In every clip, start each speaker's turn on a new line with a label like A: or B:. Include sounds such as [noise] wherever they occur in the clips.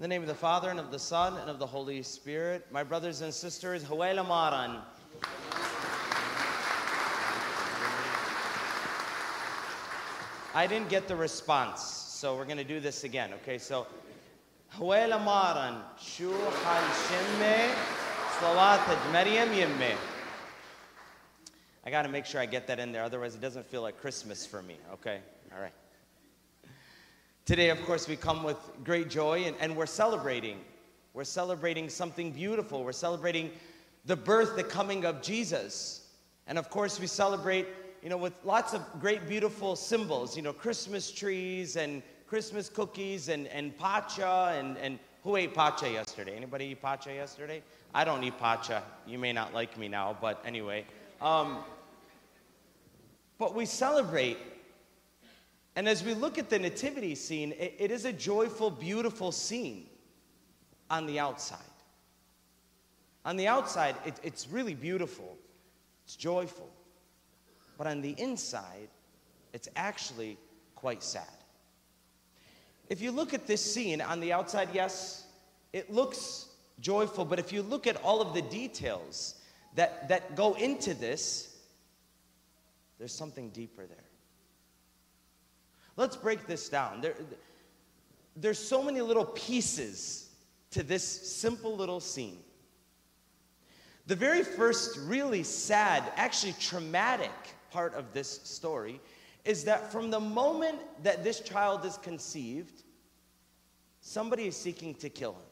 A: In the name of the Father, and of the Son, and of the Holy Spirit, my brothers and sisters, Huela Maran. I didn't get the response, so we're going to do this again, okay? So, Huela Maran, Shu Hal Shimme, Maryam Yimme. I got to make sure I get that in there, otherwise, it doesn't feel like Christmas for me, okay? All right. Today, of course, we come with great joy and, and we're celebrating. We're celebrating something beautiful. We're celebrating the birth, the coming of Jesus. And of course, we celebrate, you know, with lots of great, beautiful symbols, you know, Christmas trees and Christmas cookies and, and pacha and, and who ate pacha yesterday? Anybody eat pacha yesterday? I don't eat pacha. You may not like me now, but anyway. Um, but we celebrate and as we look at the nativity scene, it, it is a joyful, beautiful scene on the outside. On the outside, it, it's really beautiful, it's joyful. But on the inside, it's actually quite sad. If you look at this scene on the outside, yes, it looks joyful, but if you look at all of the details that, that go into this, there's something deeper there. Let's break this down. There, there's so many little pieces to this simple little scene. The very first really sad, actually traumatic part of this story is that from the moment that this child is conceived, somebody is seeking to kill him.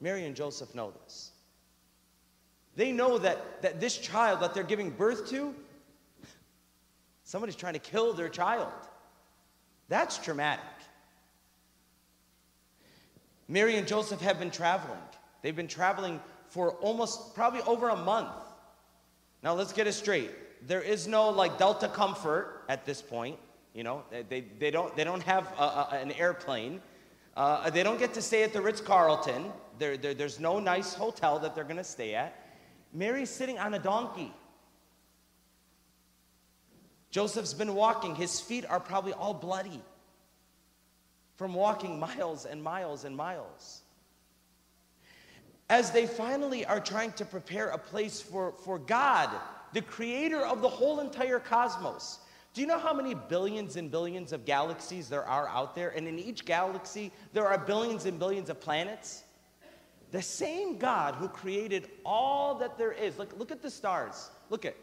A: Mary and Joseph know this. They know that, that this child that they're giving birth to Somebody's trying to kill their child. That's traumatic. Mary and Joseph have been traveling. They've been traveling for almost probably over a month. Now let's get it straight. There is no like Delta Comfort at this point. You know, they, they, don't, they don't have a, a, an airplane. Uh, they don't get to stay at the Ritz Carlton. There, there, there's no nice hotel that they're going to stay at. Mary's sitting on a donkey. Joseph's been walking. His feet are probably all bloody from walking [laughs] miles and miles and miles. As they finally are trying to prepare a place for, for God, the creator of the whole entire cosmos. Do you know how many billions and billions of galaxies there are out there? And in each galaxy, there are billions and billions of planets. The same God who created all that there is. Look, look at the stars. Look at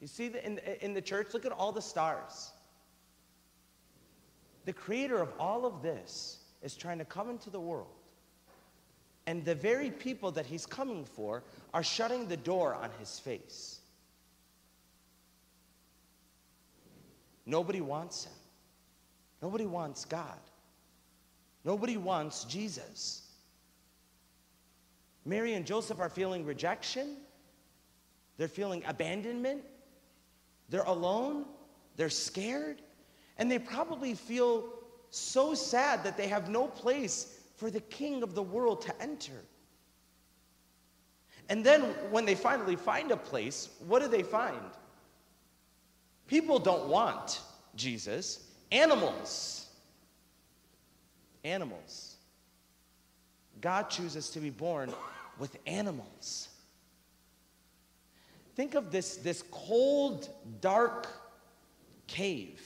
A: you see the, in, in the church, look at all the stars. The creator of all of this is trying to come into the world. And the very people that he's coming for are shutting the door on his face. Nobody wants him. Nobody wants God. Nobody wants Jesus. Mary and Joseph are feeling rejection. They're feeling abandonment. They're alone, they're scared, and they probably feel so sad that they have no place for the king of the world to enter. And then when they finally find a place, what do they find? People don't want Jesus, animals. Animals. God chooses to be born with animals. Think of this, this cold, dark cave.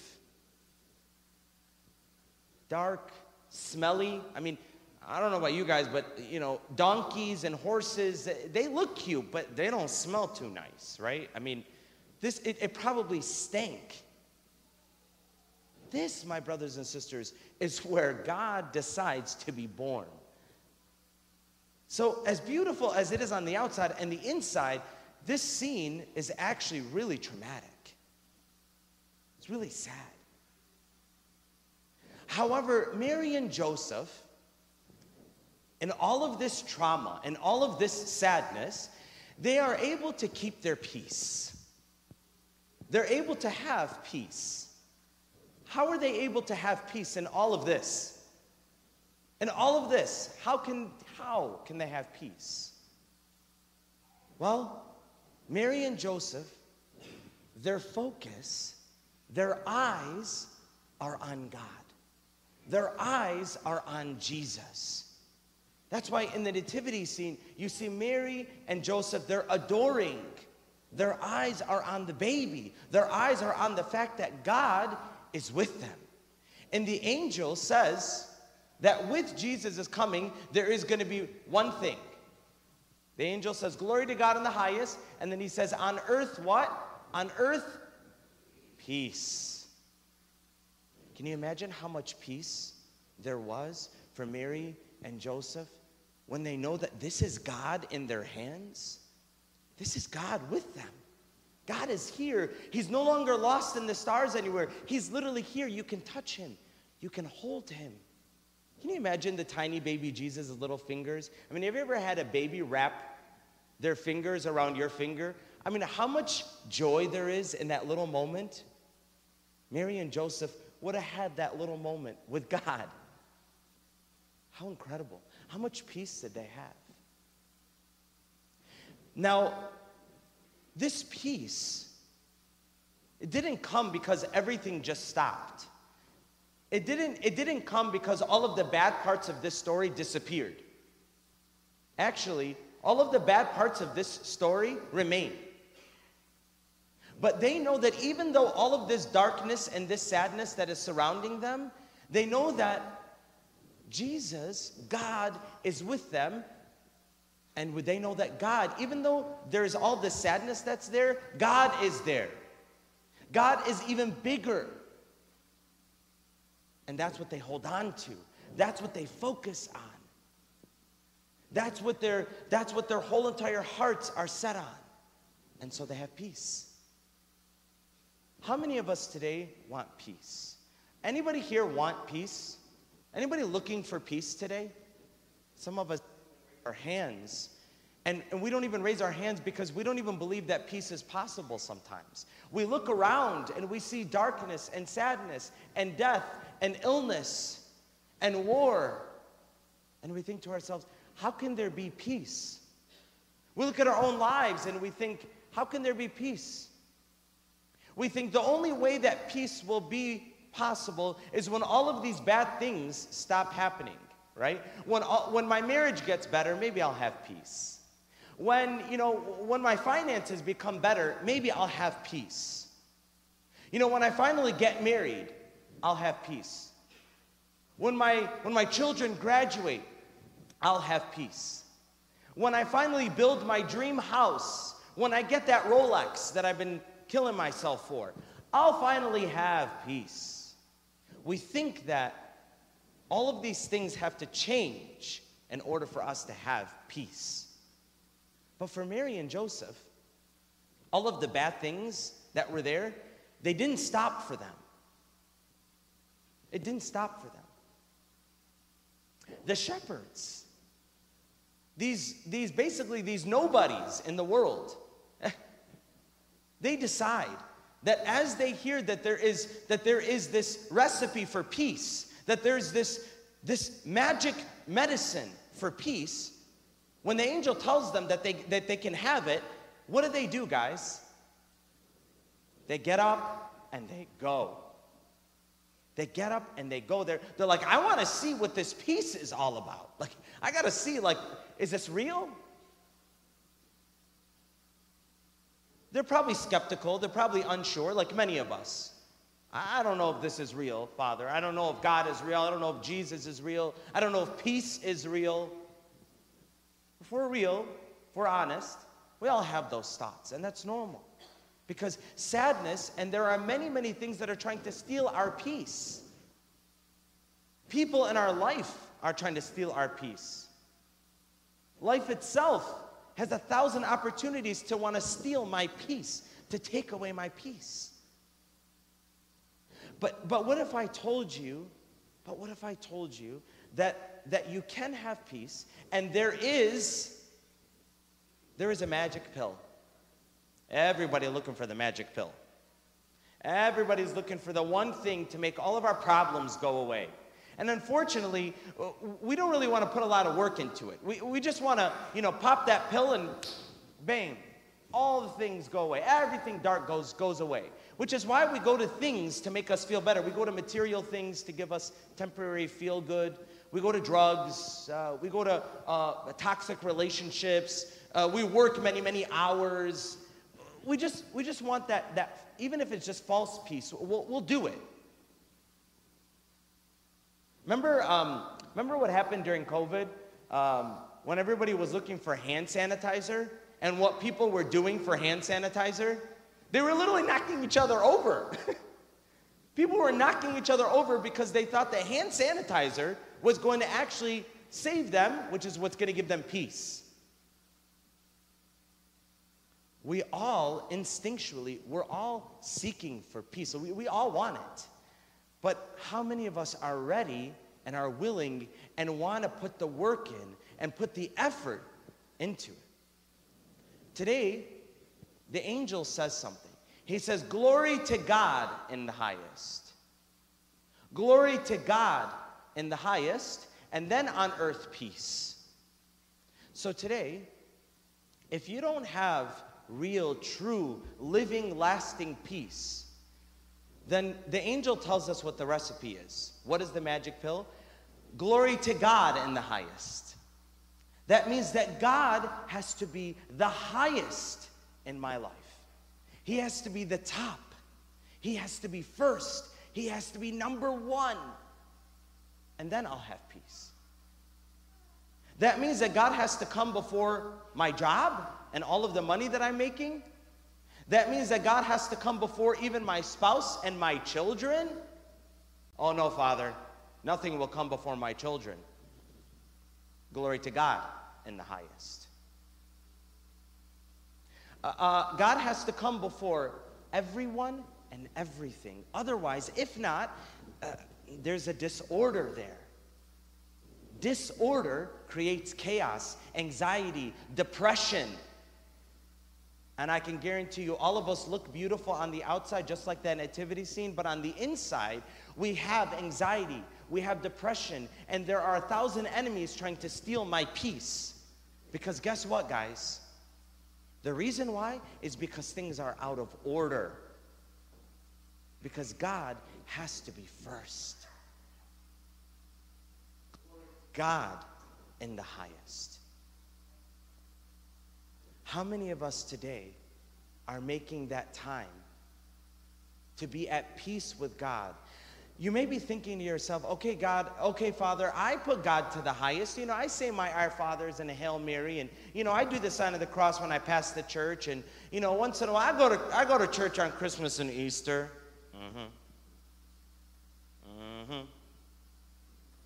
A: Dark, smelly. I mean, I don't know about you guys, but you know, donkeys and horses, they look cute, but they don't smell too nice, right? I mean, this it, it probably stank. This, my brothers and sisters, is [laughs] where God decides to be born. So, as beautiful as it is on the outside and the inside, this scene is actually really traumatic. It's really sad. However, Mary and Joseph, in all of this trauma and all of this sadness, they are able to keep their peace. They're able to have peace. How are they able to have peace in all of this? In all of this, how can, how can they have peace? Well, Mary and Joseph, their focus, their eyes are on God. their eyes are on Jesus. That's why in the nativity scene, you see Mary and Joseph, they're adoring. Their eyes are on the baby. Their eyes are on the fact that God is with them. And the angel says that with Jesus coming, there is going to be one thing. The angel says, Glory to God in the highest. And then he says, On earth, what? On earth, peace. Can you imagine how much peace there was for Mary and Joseph when they know that this is God in their hands? This is God with them. God is here. He's no longer lost in the stars anywhere. He's literally here. You can touch him, you can hold him. Can you imagine the tiny baby Jesus' little fingers? I mean, have you ever had a baby wrap their fingers around your finger? I mean, how much joy there is in that little moment? Mary and Joseph would have had that little moment with God. How incredible. How much peace did they have? Now, this peace, it didn't come because everything just stopped. It didn't, it didn't come because all of the bad parts of this story disappeared. Actually, all of the bad parts of this story remain. But they know that even though all of this darkness and this sadness that is surrounding them, they know that Jesus, God, is with them. And they know that God, even though there's all this sadness that's there, God is there. God is even bigger. And that's what they hold on to. That's what they focus on. That's what their, that's what their whole entire hearts are set on. And so they have peace. How many of us today want peace? Anybody here want peace? Anybody looking for peace today? Some of us our hands and, and we don't even raise our hands because we don't even believe that peace is possible sometimes. We look around and we see darkness and sadness and death and illness and war. And we think to ourselves, how can there be peace? We look at our own lives and we think, how can there be peace? We think the only way that peace will be possible is when all of these bad things stop happening, right? When, when my marriage gets better, maybe I'll have peace. When, you know, when my finances become better, maybe I'll have peace. You know, when I finally get married, I'll have peace. When my, when my children graduate, I'll have peace. When I finally build my dream house, when I get that Rolex that I've been killing myself for, I'll finally have peace. We think that all of these things have to change in order for us to have peace. But for Mary and Joseph, all of the bad things that were there, they didn't stop for them. It didn't stop for them. The shepherds, these, these basically these nobodies in the world, [laughs] they decide that as they hear that there is that there is this recipe for peace, that there's this this magic medicine for peace, when the angel tells them that they that they can have it, what do they do, guys? They get up and they go. They get up and they go there. They're like, I want to see what this peace is all about. Like, I got to see, like, is this real? They're probably skeptical. They're probably unsure, like many of us. I don't know if this is real, Father. I don't know if God is real. I don't know if Jesus is real. I don't know if peace is real. If we're real, if we're honest, we all have those thoughts, and that's normal. Because sadness, and there are many, many things that are trying to steal our peace. People in our life are trying to steal our peace. Life itself has a thousand opportunities to want to steal my peace, to take away my peace. But, but what if I told you, but what if I told you that, that you can have peace and there is, there is a magic pill. Everybody looking for the magic pill. Everybody's looking for the one thing to make all of our problems go away. And unfortunately, we don't really want to put a lot of work into it. We, we just want to, you know, pop that pill and bang, all the things go away. Everything dark goes, goes away. Which is why we go to things to make us feel better. We go to material things to give us temporary feel good. We go to drugs. Uh, we go to uh, toxic relationships. Uh, we work many, many hours. We just, we just want that, that, even if it's just false peace, we'll, we'll do it. Remember, um, remember what happened during COVID? Um, when everybody was looking for hand sanitizer and what people were doing for hand sanitizer? They were literally knocking each other over. [laughs] people were knocking each other over because they thought that hand sanitizer was going to actually save them, which is what's going to give them peace. We all instinctually, we're all seeking for peace. So we, we all want it. But how many of us are ready and are willing and want to put the work in and put the effort into it? Today, the angel says something. He says, Glory to God in the highest. Glory to God in the highest, and then on earth peace. So today, if you don't have real, true, living, lasting peace, then the angel tells us what the recipe is. What is the magic pill? Glory to God in the highest. That means that God has to be the highest in my life. He has to be the top. He has to be first. He has to be number one. And then I'll have peace. That means that God has to come before my job and all of the money that I'm making. That means that God has to come before even my spouse and my children. Oh no, Father, nothing will come before my children. Glory to God in the highest. Uh, uh, God has to come before everyone and everything. Otherwise, if not, uh, there's a disorder there. Disorder creates chaos, anxiety, depression. And I can guarantee you, all of us look beautiful on the outside, just like that nativity scene, but on the inside, we have anxiety, we have depression, and there are a thousand enemies trying to steal my peace. Because guess what, guys? The reason why is because things are out of order. Because God has to be first. God in the highest. How many of us today are making that time to be at peace with God you may be thinking to yourself, okay, God, okay, Father, I put God to the highest. You know, I say my Our Fathers and a Hail Mary, and you know, I do the sign of the cross when I pass the church, and you know, once in a while I go to I go to church on Christmas and Easter. Mm-hmm. Mm-hmm.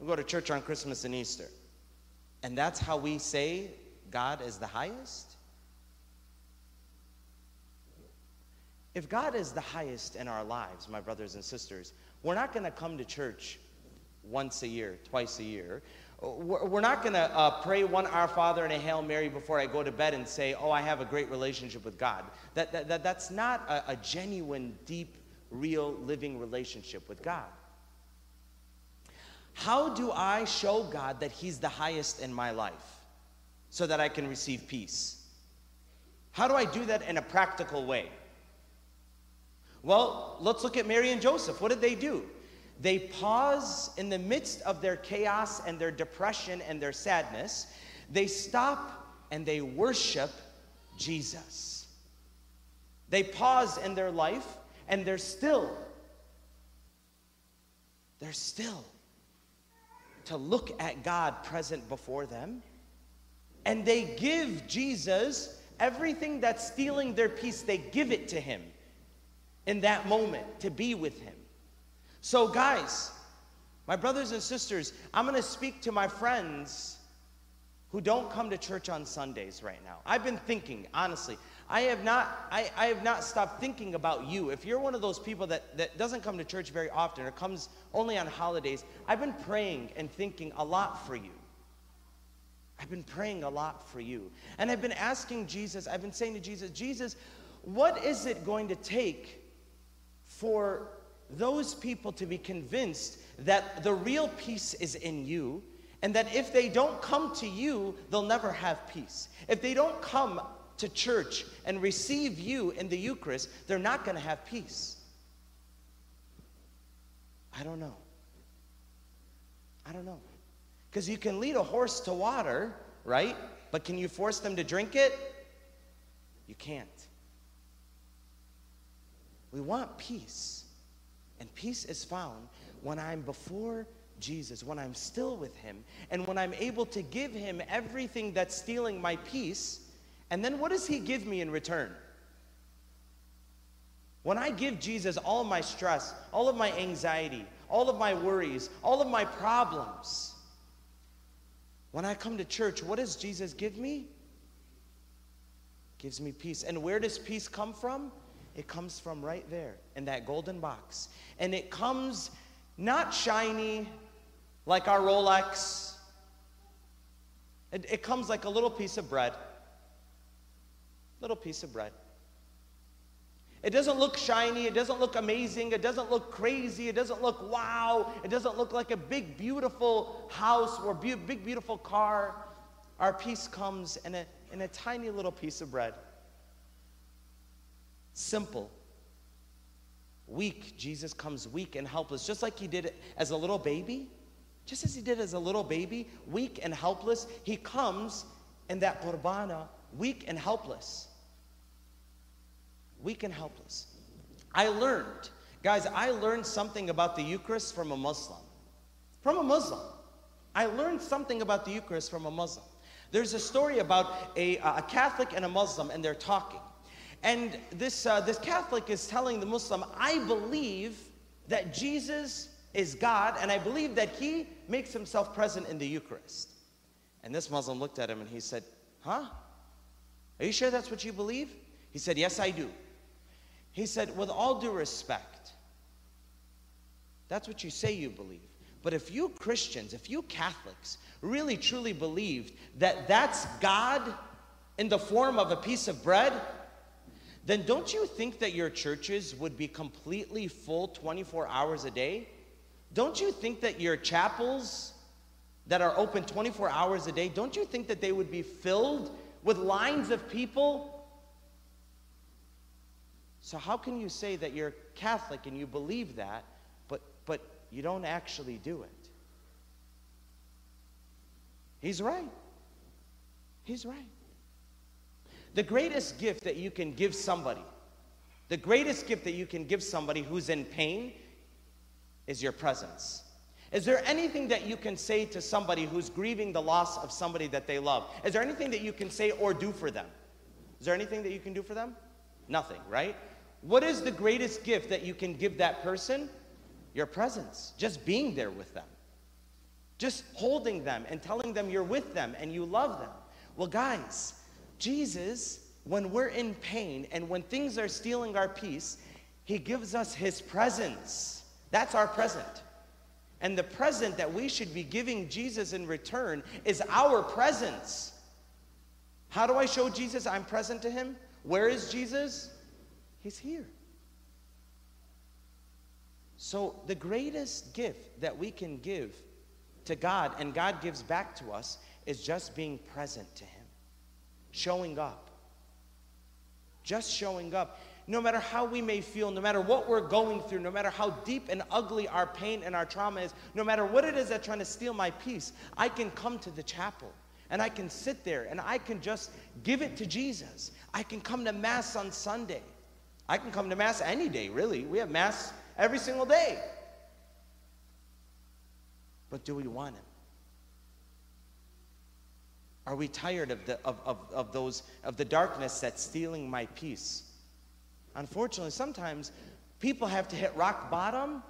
A: We go to church on Christmas and Easter. And that's how we say God is the highest? If God is the highest in our lives, my brothers and sisters, we're not going to come to church once a year, twice a year. We're not going to uh, pray one Our Father and a Hail Mary before I go to bed and say, oh, I have a great relationship with God. That, that, that that's not a, a genuine, deep, real, living relationship with God. How do I show God that He's the highest in my life so that I can receive peace? How do I do that in a practical way? Well, let's look at Mary and Joseph. What did they do? They pause in the midst of their chaos and their depression and their sadness. They stop and they worship Jesus. They pause in their life and they're still. They're still to look at God present before them. And they give Jesus everything that's stealing their peace, they give it to him in that moment to be with Him. So, guys, my brothers and sisters, I'm going to speak to my friends who don't come to church on Sundays right now. I've been thinking, honestly, I have not, I, I have not stopped thinking about you. If you're one of those people that, that doesn't come to church very often or comes only on holidays, I've been praying and thinking a lot for you. I've been praying a lot for you. And I've been asking Jesus, I've been saying to Jesus, Jesus, what is it going to take for those people to be convinced that the real peace is in you and that if they don't come to you, they'll never have peace. If they don't come to church and receive you in the Eucharist, they're not going to have peace. I don't know. I don't know. Because you can lead a horse to water, right? But can you force them to drink it? You can't. We want peace. And peace is found when I'm before Jesus, when I'm still with Him, and when I'm able to give Him everything that's stealing my peace. And then what does He give me in return? When I give Jesus all my stress, all of my anxiety, all of my worries, all of my problems, when I come to church, what does Jesus give me? Gives me peace. And where does peace come from? It comes from right there in that golden box. And it comes not shiny like our Rolex. It, it comes like a little piece of bread. Little piece of bread. It doesn't look shiny. It doesn't look amazing. It doesn't look crazy. It doesn't look wow. It doesn't look like a big, beautiful house or be- big, beautiful car. Our peace comes in a, in a tiny little piece of bread. Simple. Weak. Jesus comes weak and helpless, just like he did as a little baby. Just as he did as a little baby, weak and helpless, he comes in that qurbana, weak and helpless weak and helpless. I learned, guys, I learned something about the Eucharist from a Muslim. From a Muslim. I learned something about the Eucharist from a Muslim. There's a story about a, a Catholic and a Muslim, and they're talking. And this, uh, this Catholic is telling the Muslim, I believe that Jesus is God, and I believe that he makes himself present in the Eucharist. And this Muslim looked at him and he said, Huh? Are you sure that's what you believe? He said, Yes, I do. He said, with all due respect, that's what you say you believe. But if you Christians, if you Catholics really truly believed that that's God in the form of a piece of bread, then don't you think that your churches would be completely full 24 hours a day? Don't you think that your chapels that are open 24 hours a day, don't you think that they would be filled with lines of people so how can you say that you're Catholic and you believe that, but but you don't actually do it? He's right. He's right. The greatest gift that you can give somebody, the greatest gift that you can give somebody who's in pain is your presence. Is there anything that you can say to somebody who's grieving the loss of somebody that they love? Is there anything that you can say or do for them? Is there anything that you can do for them? Nothing, right? What is the greatest gift that you can give that person? Your presence, just being there with them, just holding them and telling them you're with them and you love them. Well, guys, Jesus, when we're in pain and when things are stealing our peace, He gives us His presence. That's our present. And the present that we should be giving Jesus in return is our presence. How do I show Jesus I'm present to Him? Where is Jesus? He's here. So, the greatest gift that we can give to God and God gives back to us is just being present to Him, showing up. Just showing up. No matter how we may feel, no matter what we're going through, no matter how deep and ugly our pain and our trauma is, no matter what it is that's trying to steal my peace, I can come to the chapel and I can sit there and I can just give it to Jesus. I can come to Mass on Sunday. I can come to Mass any day, really. We have Mass every single day. But do we want Him? Are we tired of the, of, of, of, those, of the darkness that's stealing my peace? Unfortunately, sometimes people have to hit rock bottom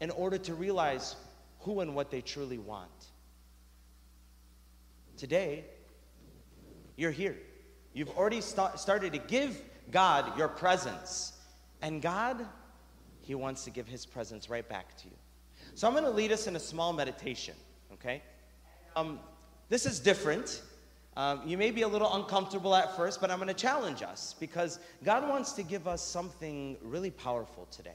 A: in order to realize who and what they truly want. Today, you're here. You've already st- started to give God your presence. And God, He wants to give His presence right back to you. So I'm going to lead us in a small meditation, okay? Um, this is different. Um, you may be a little uncomfortable at first, but I'm going to challenge us because God wants to give us something really powerful today.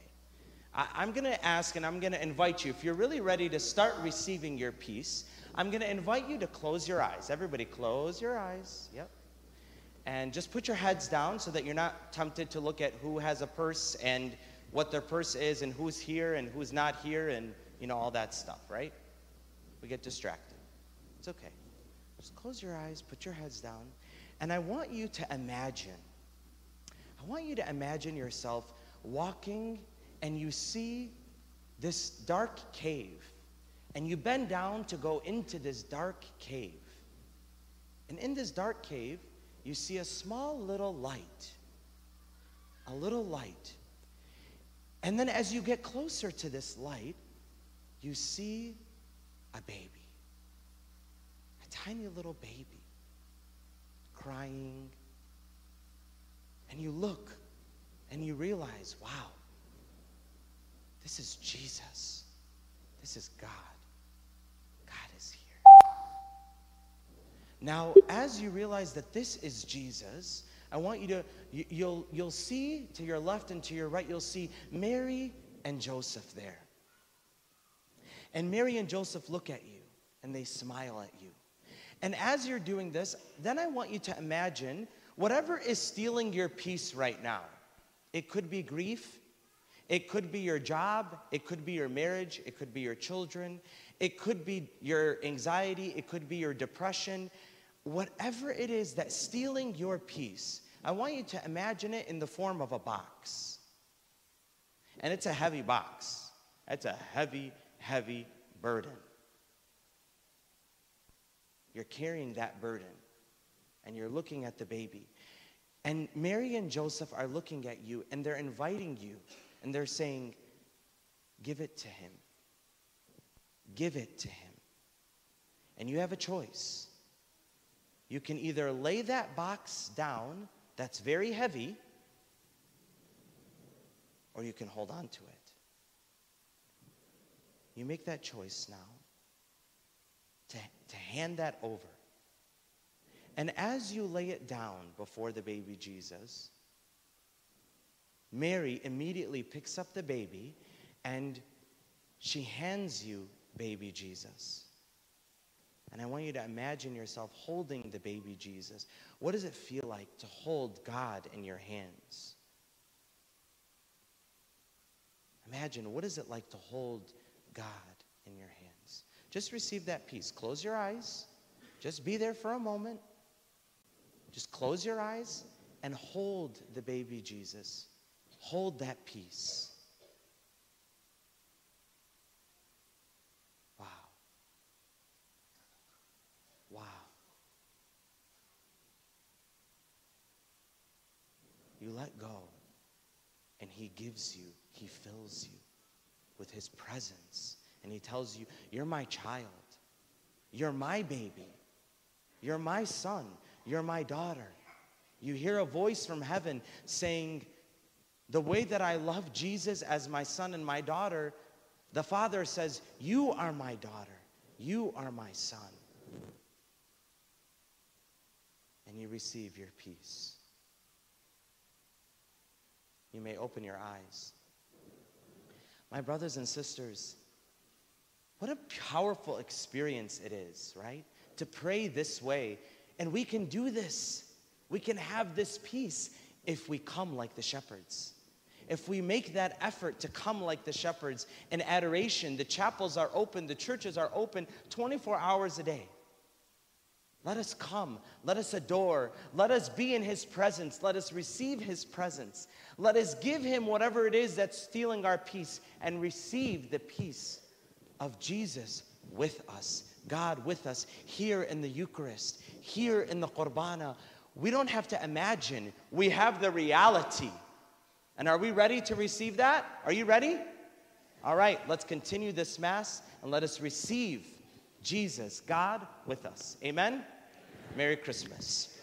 A: I, I'm going to ask and I'm going to invite you, if you're really ready to start receiving your peace, I'm going to invite you to close your eyes. Everybody, close your eyes. Yep. And just put your heads down so that you're not tempted to look at who has a purse and what their purse is and who's here and who's not here and you know all that stuff, right? We get distracted. It's okay. Just close your eyes, put your heads down, and I want you to imagine. I want you to imagine yourself walking and you see this dark cave, and you bend down to go into this dark cave. And in this dark cave, you see a small little light. A little light. And then as you get closer to this light, you see a baby. A tiny little baby crying. And you look and you realize, wow, this is Jesus. This is God. God is here. Now, as you realize that this is Jesus, I want you to, you, you'll, you'll see to your left and to your right, you'll see Mary and Joseph there. And Mary and Joseph look at you and they smile at you. And as you're doing this, then I want you to imagine whatever is stealing your peace right now. It could be grief, it could be your job, it could be your marriage, it could be your children, it could be your anxiety, it could be your depression. Whatever it is that's stealing your peace, I want you to imagine it in the form of a box. And it's a heavy box. It's a heavy, heavy burden. You're carrying that burden and you're looking at the baby. And Mary and Joseph are looking at you and they're inviting you and they're saying, Give it to him. Give it to him. And you have a choice. You can either lay that box down that's very heavy, or you can hold on to it. You make that choice now to, to hand that over. And as you lay it down before the baby Jesus, Mary immediately picks up the baby and she hands you baby Jesus. And I want you to imagine yourself holding the baby Jesus. What does it feel like to hold God in your hands? Imagine what is it like to hold God in your hands? Just receive that peace. Close your eyes. Just be there for a moment. Just close your eyes and hold the baby Jesus. Hold that peace. Wow. Wow. You let go, and He gives you, He fills you with His presence. And He tells you, You're my child. You're my baby. You're my son. You're my daughter. You hear a voice from heaven saying, The way that I love Jesus as my son and my daughter, the Father says, You are my daughter. You are my son. And you receive your peace. You may open your eyes. My brothers and sisters, what a powerful experience it is, right? To pray this way. And we can do this. We can have this peace if we come like the shepherds. If we make that effort to come like the shepherds in adoration, the chapels are open, the churches are open 24 hours a day. Let us come. Let us adore. Let us be in His presence. Let us receive His presence. Let us give Him whatever it is that's stealing our peace and receive the peace of Jesus with us, God with us, here in the Eucharist, here in the Qurbana. We don't have to imagine, we have the reality. And are we ready to receive that? Are you ready? All right, let's continue this Mass and let us receive Jesus, God with us. Amen? Merry Christmas.